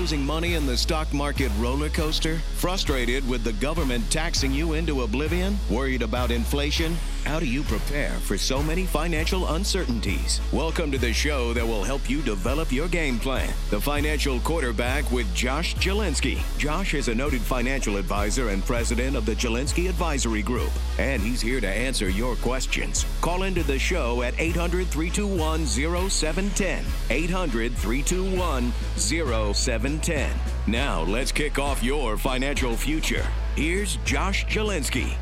losing money in the stock market roller coaster? Frustrated with the government taxing you into oblivion? Worried about inflation? How do you prepare for so many financial uncertainties? Welcome to the show that will help you develop your game plan. The Financial Quarterback with Josh Jalinski. Josh is a noted financial advisor and president of the Jalinski Advisory Group, and he's here to answer your questions. Call into the show at 800 321 0710. 800 321 0710. Now, let's kick off your financial future. Here's Josh Jalinski.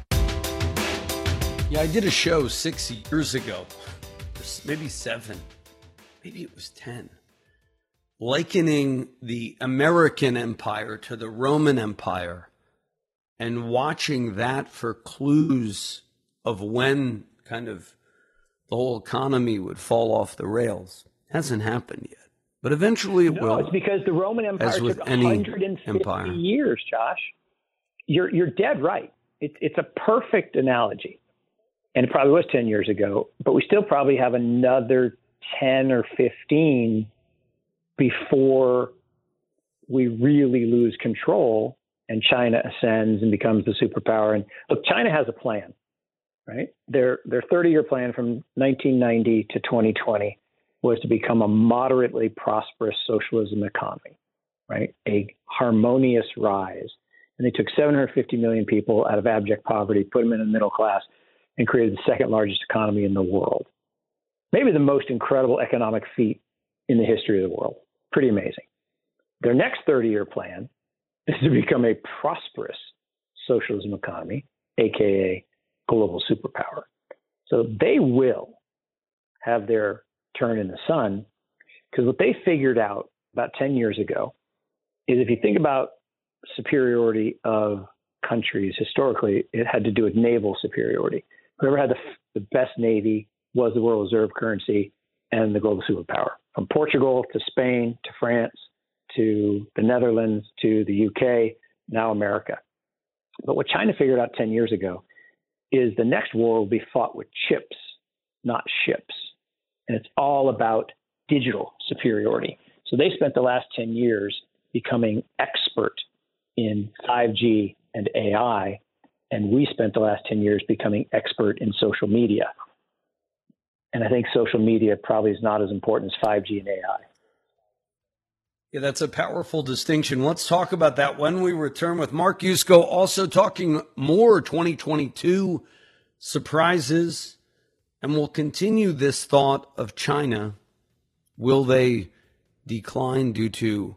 Yeah, I did a show six years ago, maybe seven, maybe it was 10, likening the American empire to the Roman Empire and watching that for clues of when kind of the whole economy would fall off the rails. Hasn't happened yet, but eventually it no, will. It's because the Roman Empire took 150 empire. years, Josh. You're, you're dead right. It, it's a perfect analogy and it probably was 10 years ago, but we still probably have another 10 or 15 before we really lose control and China ascends and becomes the superpower. And look, China has a plan, right? Their their 30 year plan from 1990 to 2020 was to become a moderately prosperous socialism economy, right? A harmonious rise. And they took 750 million people out of abject poverty, put them in the middle class, and created the second largest economy in the world. Maybe the most incredible economic feat in the history of the world. Pretty amazing. Their next 30 year plan is to become a prosperous socialism economy, aka global superpower. So they will have their turn in the sun because what they figured out about 10 years ago is if you think about superiority of countries historically, it had to do with naval superiority whoever had the, the best navy was the world reserve currency and the global superpower. From Portugal to Spain to France to the Netherlands to the UK, now America. But what China figured out 10 years ago is the next war will be fought with chips, not ships. And it's all about digital superiority. So they spent the last 10 years becoming expert in 5G and AI and we spent the last 10 years becoming expert in social media. And I think social media probably is not as important as 5G and AI. Yeah, that's a powerful distinction. Let's talk about that when we return with Mark Yusko, also talking more 2022 surprises. And we'll continue this thought of China. Will they decline due to,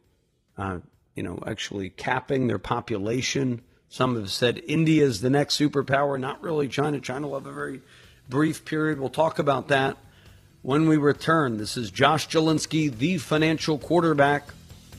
uh, you know, actually capping their population? Some have said India is the next superpower, not really China. China will have a very brief period. We'll talk about that when we return. This is Josh Jalinski, the financial quarterback.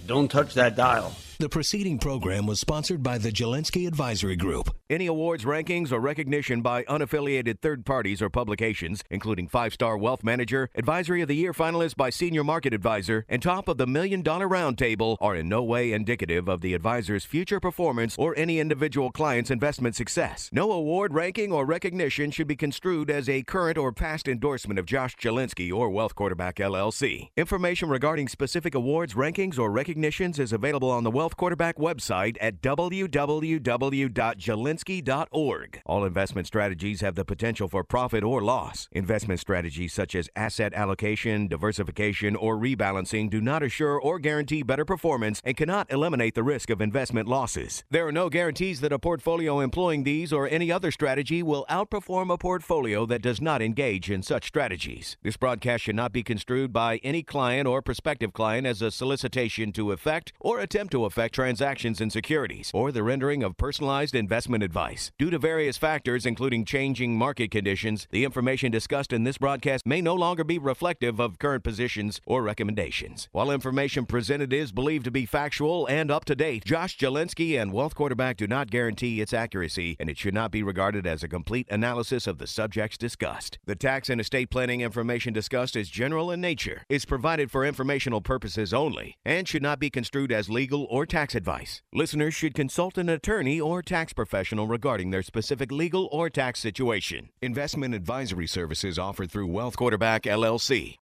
Don't touch that dial. The preceding program was sponsored by the Jalinski Advisory Group. Any awards, rankings, or recognition by unaffiliated third parties or publications, including Five Star Wealth Manager, Advisory of the Year finalist by Senior Market Advisor, and Top of the Million Dollar Roundtable, are in no way indicative of the advisor's future performance or any individual client's investment success. No award, ranking, or recognition should be construed as a current or past endorsement of Josh Jalinski or Wealth Quarterback LLC. Information regarding specific awards, rankings, or recognitions is available on the Wealth Quarterback website at www.jalinski.org. All investment strategies have the potential for profit or loss. Investment strategies such as asset allocation, diversification, or rebalancing do not assure or guarantee better performance and cannot eliminate the risk of investment losses. There are no guarantees that a portfolio employing these or any other strategy will outperform a portfolio that does not engage in such strategies. This broadcast should not be construed by any client or prospective client as a solicitation to effect or attempt to effect affect transactions in securities or the rendering of personalized investment advice. Due to various factors, including changing market conditions, the information discussed in this broadcast may no longer be reflective of current positions or recommendations. While information presented is believed to be factual and up to date, Josh Jalinski and Wealth Quarterback do not guarantee its accuracy, and it should not be regarded as a complete analysis of the subjects discussed. The tax and estate planning information discussed is general in nature, is provided for informational purposes only, and should not be construed as legal or tax advice. Listeners should consult an attorney or tax professional regarding their specific legal or tax situation. Investment advisory services offered through Wealth Quarterback LLC.